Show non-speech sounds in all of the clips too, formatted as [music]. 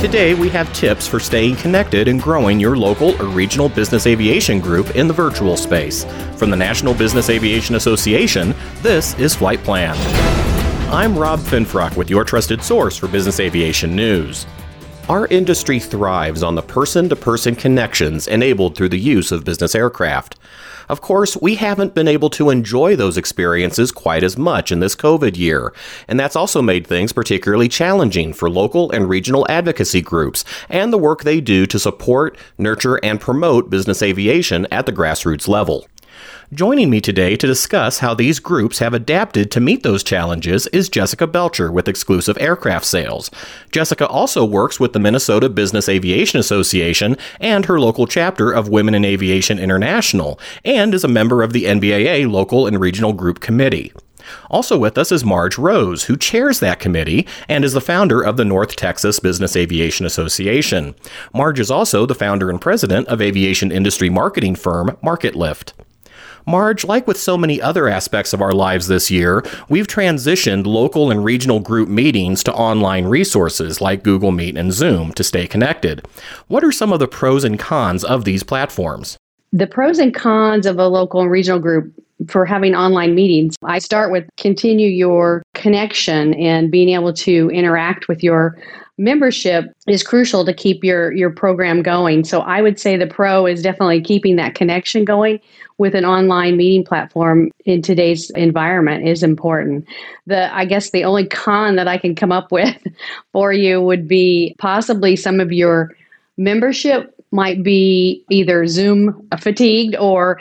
Today, we have tips for staying connected and growing your local or regional business aviation group in the virtual space. From the National Business Aviation Association, this is Flight Plan. I'm Rob Finfrock with your trusted source for business aviation news. Our industry thrives on the person to person connections enabled through the use of business aircraft. Of course, we haven't been able to enjoy those experiences quite as much in this COVID year, and that's also made things particularly challenging for local and regional advocacy groups and the work they do to support, nurture, and promote business aviation at the grassroots level. Joining me today to discuss how these groups have adapted to meet those challenges is Jessica Belcher with Exclusive Aircraft Sales. Jessica also works with the Minnesota Business Aviation Association and her local chapter of Women in Aviation International, and is a member of the NBAA Local and Regional Group Committee. Also with us is Marge Rose, who chairs that committee and is the founder of the North Texas Business Aviation Association. Marge is also the founder and president of aviation industry marketing firm MarketLift. Marge, like with so many other aspects of our lives this year, we've transitioned local and regional group meetings to online resources like Google Meet and Zoom to stay connected. What are some of the pros and cons of these platforms? The pros and cons of a local and regional group for having online meetings. I start with continue your connection and being able to interact with your membership is crucial to keep your your program going. So I would say the pro is definitely keeping that connection going with an online meeting platform in today's environment is important. The I guess the only con that I can come up with [laughs] for you would be possibly some of your membership might be either Zoom fatigued or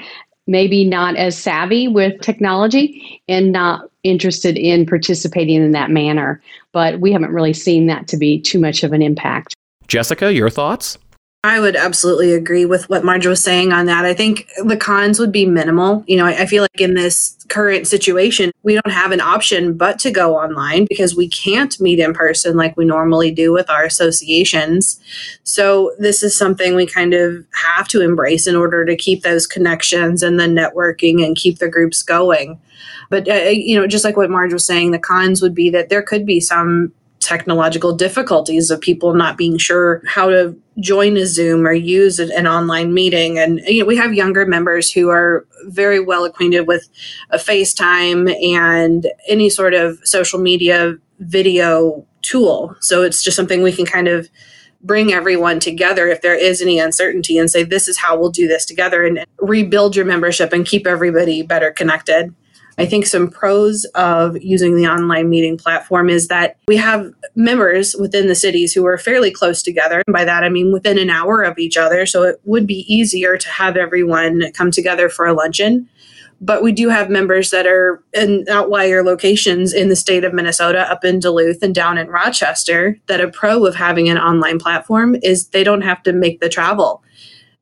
maybe not as savvy with technology and not interested in participating in that manner. But we haven't really seen that to be too much of an impact. Jessica, your thoughts? I would absolutely agree with what Marge was saying on that. I think the cons would be minimal. You know, I, I, feel like in this current situation, we don't have an option but to go online because we can't meet in person like we normally do with our associations. So, this is something we kind of have to embrace in order to keep those connections and the networking and keep the groups going. But, uh, you know, just like what Marge was saying, the cons would be that there could be some technological difficulties of people not being sure how to join a Zoom or use an online meeting. And you know, we have younger members who are very well acquainted with a FaceTime and any sort of social media video tool. So it's just something we can kind of bring everyone together if there is any uncertainty and say this is how we'll do this together and rebuild your membership and keep everybody better connected. I think some pros of using the online meeting platform is that we have members within the cities who are fairly close together. And by that, I mean within an hour of each other. So it would be easier to have everyone come together for a luncheon. But we do have members that are in outlier locations in the state of Minnesota, up in Duluth and down in Rochester, that a pro of having an online platform is they don't have to make the travel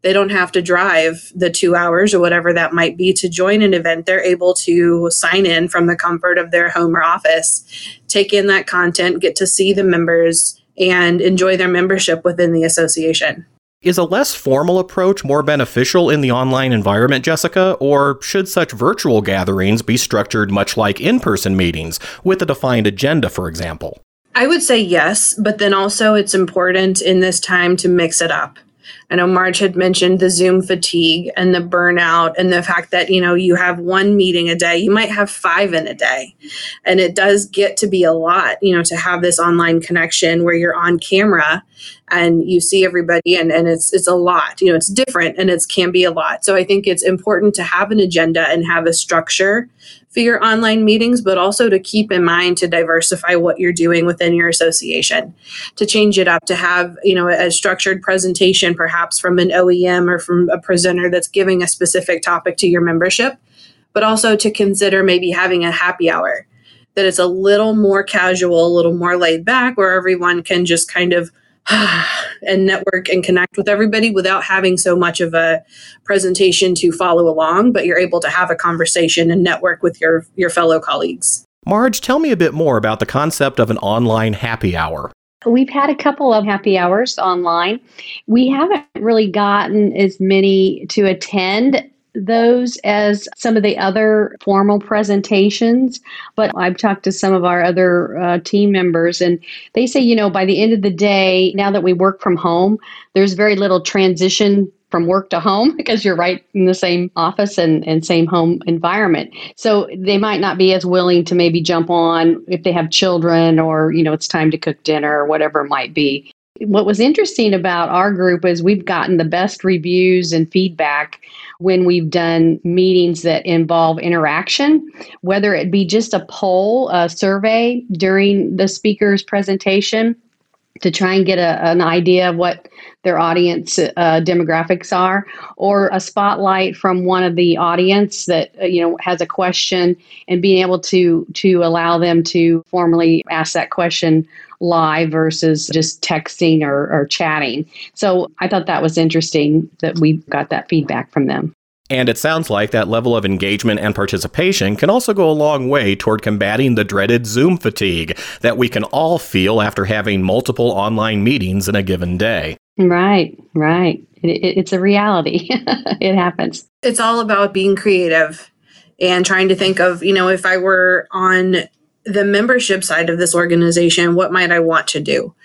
they don't have to drive the two hours or whatever that might be to join an event. They're able to sign in from the comfort of their home or office, take in that content, get to see the members, and enjoy their membership within the association. Is a less formal approach more beneficial in the online environment, Jessica, or should such virtual gatherings be structured much like in person meetings with a defined agenda, for example? I would say yes, but then also it's important in this time to mix it up. I know Marge had mentioned the Zoom fatigue and the burnout and the fact that, you know, you have one meeting a day, you might have five in a day. And it does get to be a lot, you know, to have this online connection where you're on camera and you see everybody and, and it's it's a lot you know it's different and it can be a lot so i think it's important to have an agenda and have a structure for your online meetings but also to keep in mind to diversify what you're doing within your association to change it up to have you know a structured presentation perhaps from an oem or from a presenter that's giving a specific topic to your membership but also to consider maybe having a happy hour that it's a little more casual a little more laid back where everyone can just kind of [sighs] and network and connect with everybody without having so much of a presentation to follow along, but you're able to have a conversation and network with your, your fellow colleagues. Marge, tell me a bit more about the concept of an online happy hour. We've had a couple of happy hours online. We haven't really gotten as many to attend those as some of the other formal presentations, but I've talked to some of our other uh, team members, and they say, you know, by the end of the day, now that we work from home, there's very little transition from work to home [laughs] because you're right in the same office and, and same home environment. So they might not be as willing to maybe jump on if they have children or, you know, it's time to cook dinner or whatever it might be. What was interesting about our group is we've gotten the best reviews and feedback when we've done meetings that involve interaction, whether it be just a poll, a survey during the speaker's presentation to try and get a, an idea of what their audience uh, demographics are, or a spotlight from one of the audience that uh, you know has a question, and being able to to allow them to formally ask that question live versus just texting or, or chatting. So I thought that was interesting that we got that feedback from them. And it sounds like that level of engagement and participation can also go a long way toward combating the dreaded Zoom fatigue that we can all feel after having multiple online meetings in a given day. Right, right. It, it, it's a reality. [laughs] it happens. It's all about being creative and trying to think of, you know, if I were on the membership side of this organization, what might I want to do?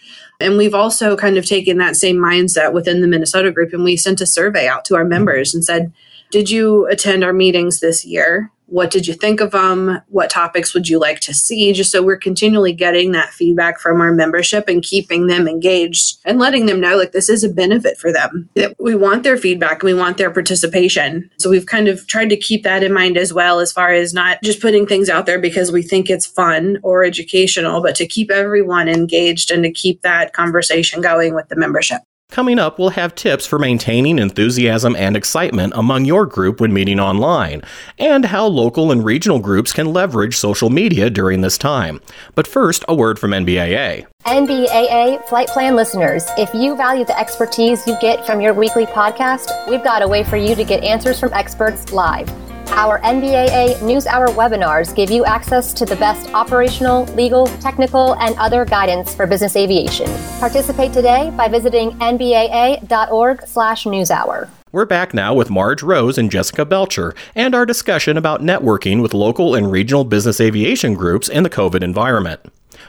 And we've also kind of taken that same mindset within the Minnesota group and we sent a survey out to our members and said, did you attend our meetings this year? What did you think of them? What topics would you like to see? Just so we're continually getting that feedback from our membership and keeping them engaged and letting them know like this is a benefit for them. That we want their feedback and we want their participation. So we've kind of tried to keep that in mind as well, as far as not just putting things out there because we think it's fun or educational, but to keep everyone engaged and to keep that conversation going with the membership. Coming up, we'll have tips for maintaining enthusiasm and excitement among your group when meeting online, and how local and regional groups can leverage social media during this time. But first, a word from NBAA. NBAA Flight Plan listeners, if you value the expertise you get from your weekly podcast, we've got a way for you to get answers from experts live. Our NBAA NewsHour webinars give you access to the best operational, legal, technical, and other guidance for business aviation. Participate today by visiting nbaa.org/newshour. We're back now with Marge Rose and Jessica Belcher, and our discussion about networking with local and regional business aviation groups in the COVID environment.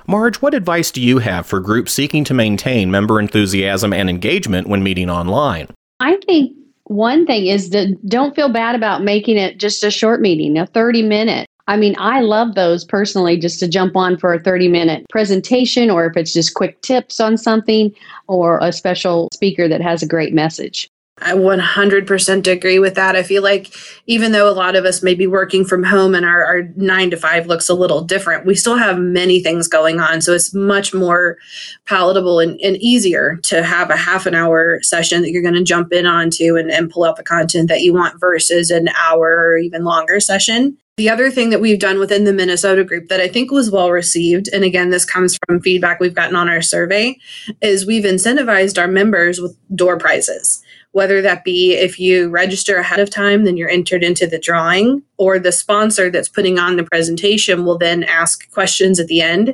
Marge, what advice do you have for groups seeking to maintain member enthusiasm and engagement when meeting online? I think one thing is that don't feel bad about making it just a short meeting, a 30 minute. I mean, I love those personally just to jump on for a 30 minute presentation, or if it's just quick tips on something, or a special speaker that has a great message. I 100% agree with that. I feel like even though a lot of us may be working from home and our, our nine to five looks a little different, we still have many things going on. So it's much more palatable and, and easier to have a half an hour session that you're going to jump in onto and, and pull out the content that you want versus an hour or even longer session. The other thing that we've done within the Minnesota group that I think was well received, and again, this comes from feedback we've gotten on our survey, is we've incentivized our members with door prizes whether that be if you register ahead of time, then you're entered into the drawing, or the sponsor that's putting on the presentation will then ask questions at the end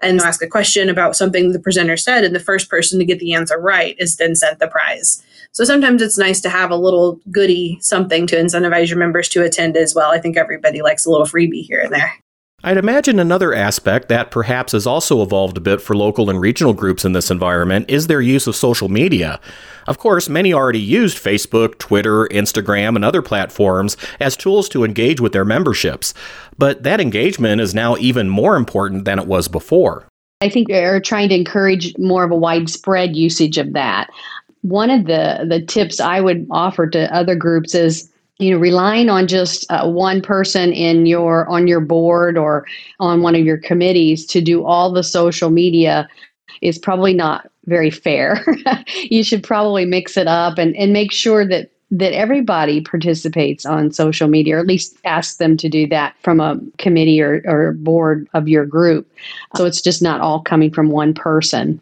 and ask a question about something the presenter said, and the first person to get the answer right is then sent the prize. So sometimes it's nice to have a little goody something to incentivize your members to attend as well. I think everybody likes a little freebie here and there. I'd imagine another aspect that perhaps has also evolved a bit for local and regional groups in this environment is their use of social media. Of course, many already used Facebook, Twitter, Instagram, and other platforms as tools to engage with their memberships, but that engagement is now even more important than it was before. I think they're trying to encourage more of a widespread usage of that. One of the, the tips I would offer to other groups is you know relying on just uh, one person in your on your board or on one of your committees to do all the social media is probably not very fair. [laughs] You should probably mix it up and, and make sure that that everybody participates on social media or at least ask them to do that from a committee or, or board of your group. So it's just not all coming from one person.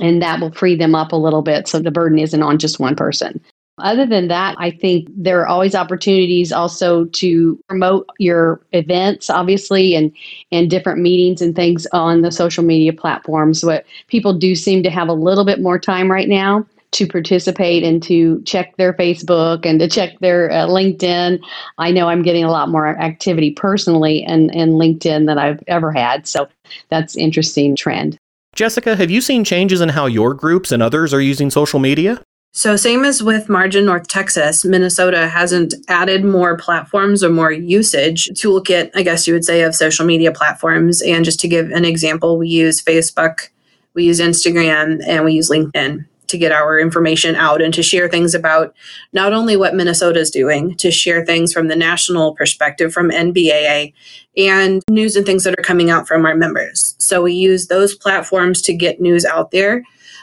And that will free them up a little bit so the burden isn't on just one person other than that, I think there are always opportunities also to promote your events, obviously, and and different meetings and things on the social media platforms. What people do seem to have a little bit more time right now to participate and to check their Facebook and to check their uh, LinkedIn. I know I'm getting a lot more activity personally and in LinkedIn than I've ever had. So that's interesting trend. Jessica, have you seen changes in how your groups and others are using social media? So, same as with Marge in North Texas, Minnesota hasn't added more platforms or more usage toolkit, I guess you would say, of social media platforms. And just to give an example, we use Facebook, we use Instagram, and we use LinkedIn to get our information out and to share things about not only what Minnesota is doing, to share things from the national perspective from NBAA and news and things that are coming out from our members. So we use those platforms to get news out there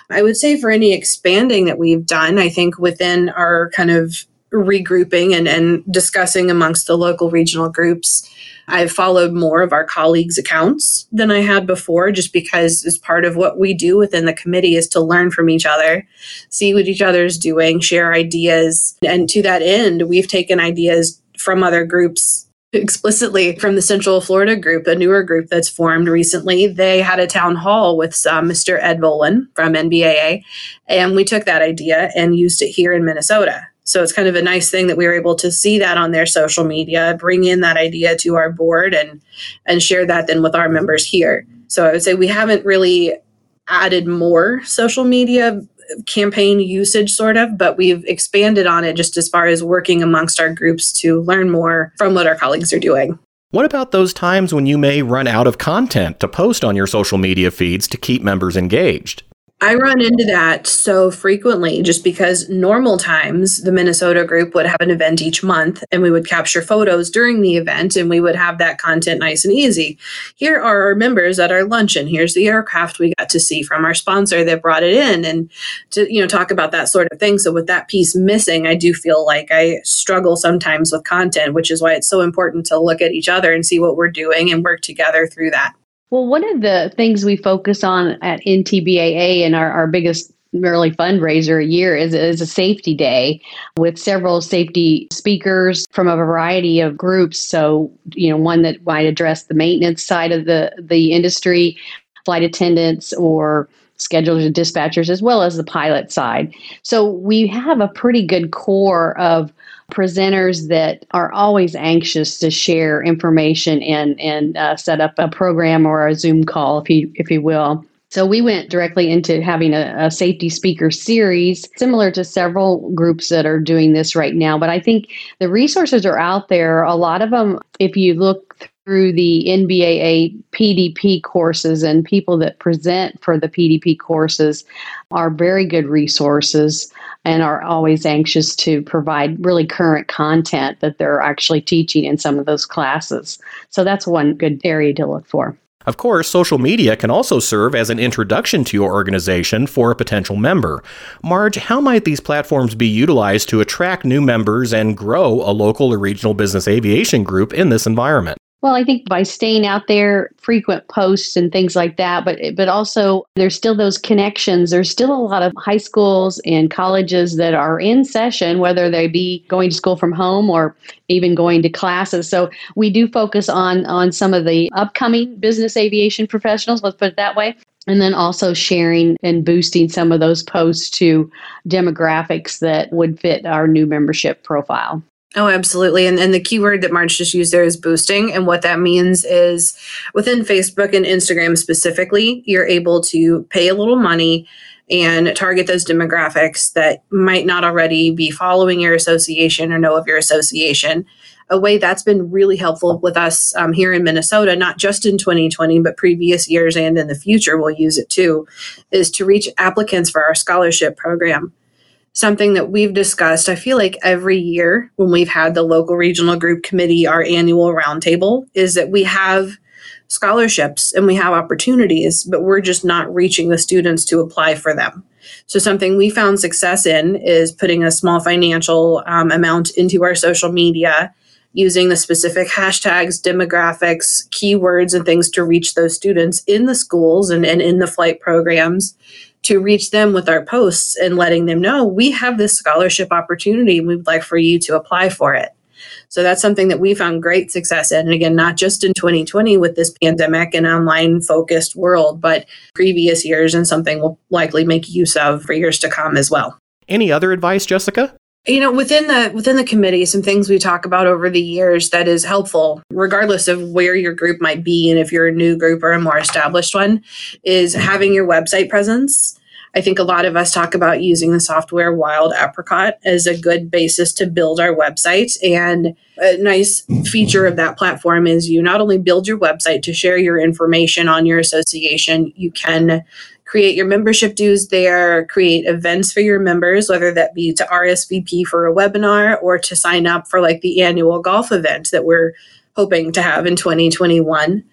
I would say for any expanding that we've done, I think within our kind of regrouping and, and discussing amongst the local regional groups, I've followed more of our colleagues' accounts than I had before, just because as part of what we do within the committee is to learn from each other, see what each other is doing, share ideas. And to that end, we've taken ideas from other groups explicitly from the Central Florida group, a newer group that's formed recently. They had a town hall with uh, Mr. Ed Bolen from NBAA, and we took that idea and used it here in Minnesota. So it's kind of a nice thing that we were able to see that on their social media, bring in that idea to our board, and and share that then with our members here. So I would say we haven't really added more social media campaign usage sort of but we've expanded on it just as far as working amongst our groups to learn more from what our colleagues are doing. What about those times when you may run out of content to post on your social media feeds to keep members engaged I run into that so frequently just because normal times the Minnesota group would have an event each month and we would capture photos during the event and we would have that content nice and easy. Here are our members at our luncheon. Here's the aircraft we got to see from our sponsor that brought it in and to you know talk about that sort of thing. So with that piece missing, I do feel like I struggle sometimes with content, which is why it's so important to look at each other and see what we're doing and work together through that. Well, one of the things we focus on at NTBAA and our, our biggest early fundraiser a year is, is a safety day with several safety speakers from a variety of groups. So, you know, one that might address the maintenance side of the, the industry, flight attendants or schedulers and dispatchers, as well as the pilot side. So we have a pretty good core of presenters that are always anxious to share information and and uh, set up a program or a Zoom call, if you if you will. So we went directly into having a, a, safety speaker series, similar to several groups that are doing this right now. But I think the resources are out there. A lot of them, if you look through the NBAA PDP courses and people that present for the PDP courses are very good resources and are always anxious to provide really current content that they're actually teaching in some of those classes. So that's one good area to look for. Of course, social media can also serve as an introduction to your organization for a potential member. Marge, how might these platforms be utilized to attract new members and grow a local or regional business aviation group in this environment? Well, I think by staying out there, frequent posts and things like that, but but also there's still those connections. There's still a lot of high schools and colleges that are in session, whether they be going to school from home or even going to classes. So we do focus on on some of the upcoming business aviation professionals. Let's put it that way and then also sharing and boosting some of those posts to demographics that would fit our new membership profile. Oh, absolutely. And, and the keyword that Marge just used there is boosting. And what that means is within Facebook and Instagram specifically, you're able to pay a little money and target those demographics that might not already be following your association or know of your association. A way that's been really helpful with us um, here in Minnesota, not just in 2020, but previous years and in the future, we'll use it too, is to reach applicants for our scholarship program something that we've discussed. I feel like every year when we've had the local regional group committee, our annual roundtable, is that we have scholarships and we have opportunities, but we're just not reaching the students to apply for them. So, something we found success in is putting a small financial um, amount into our social media, using the specific hashtags, demographics, keywords, and things to reach those students in the schools and, and in the flight programs to reach them with our posts and letting them know we have this scholarship opportunity and we'd like for you to apply for it. So that's something that we found great success in. And again, not just in 2020 with this pandemic and online focused world, but previous years and something we'll likely make use of for years to come as well. Any other advice, Jessica? You know within the within the committee some things we talk about over the years that is helpful regardless of where your group might be and if you're a new group or a more established one is having your website presence I think a lot of us talk about using the software Wild Apricot as a good basis to build our website. And a nice feature of that platform is you not only build your website to share your information on your association, you can create your membership dues there, create events for your members, whether that be to RSVP for a webinar or to sign up for like the annual golf event that we're hoping to have in 2021.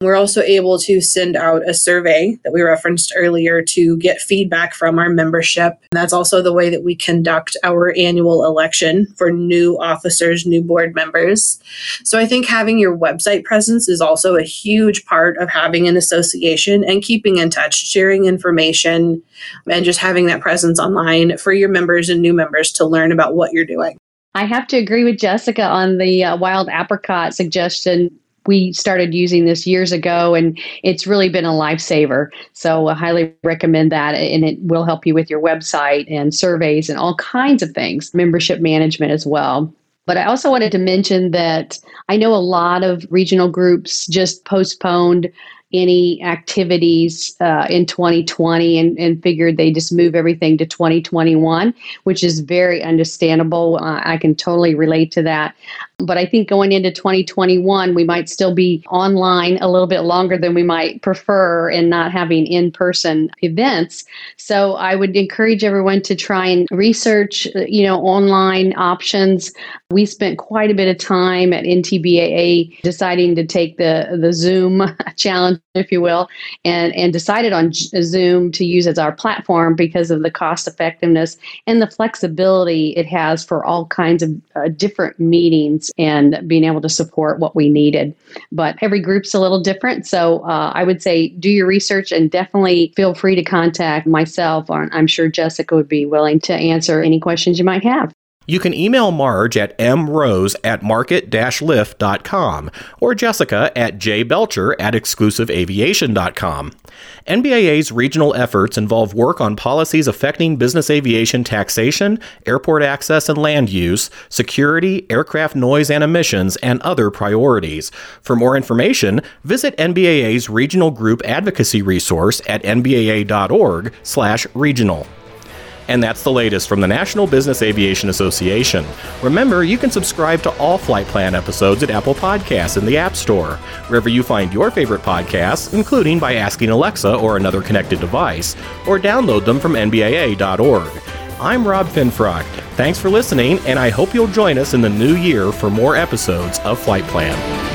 We're also able to send out a survey that we referenced earlier to get feedback from our membership. And that's also the way that we conduct our annual election for new officers, new board members. So I think having your website presence is also a huge part of having an association and keeping in touch, sharing information, and just having that presence online for your members and new members to learn about what you're doing. I have to agree with Jessica on the uh, wild apricot suggestion we started using this years ago and it's really been a lifesaver. So I highly recommend that and it will help you with your website and surveys and all kinds of things, membership management as well. But I also wanted to mention that I know a lot of regional groups just postponed any activities uh, in 2020 and, and figured they just move everything to 2021, which is very understandable. Uh, I can totally relate to that. But I think going into 2021, we might still be online a little bit longer than we might prefer and not having in person events. So I would encourage everyone to try and research, you know, online options. We spent quite a bit of time at NTBAA deciding to take the, the Zoom [laughs] challenge, if you will, and, and decided on Zoom to use as our platform because of the cost effectiveness and the flexibility it has for all kinds of uh, different meetings and being able to support what we needed. But every group's a little different. So uh, I would say do your research and definitely feel free to contact myself, or I'm sure Jessica would be willing to answer any questions you might have. You can email Marge at mrose at market-lift.com or Jessica at jbelcher at exclusiveaviation.com. NBAA's regional efforts involve work on policies affecting business aviation taxation, airport access and land use, security, aircraft noise and emissions, and other priorities. For more information, visit NBAA's regional group advocacy resource at nbaa.org/regional. And that's the latest from the National Business Aviation Association. Remember, you can subscribe to all Flight Plan episodes at Apple Podcasts in the App Store, wherever you find your favorite podcasts, including by asking Alexa or another connected device, or download them from NBAA.org. I'm Rob Finfrock. Thanks for listening, and I hope you'll join us in the new year for more episodes of Flight Plan.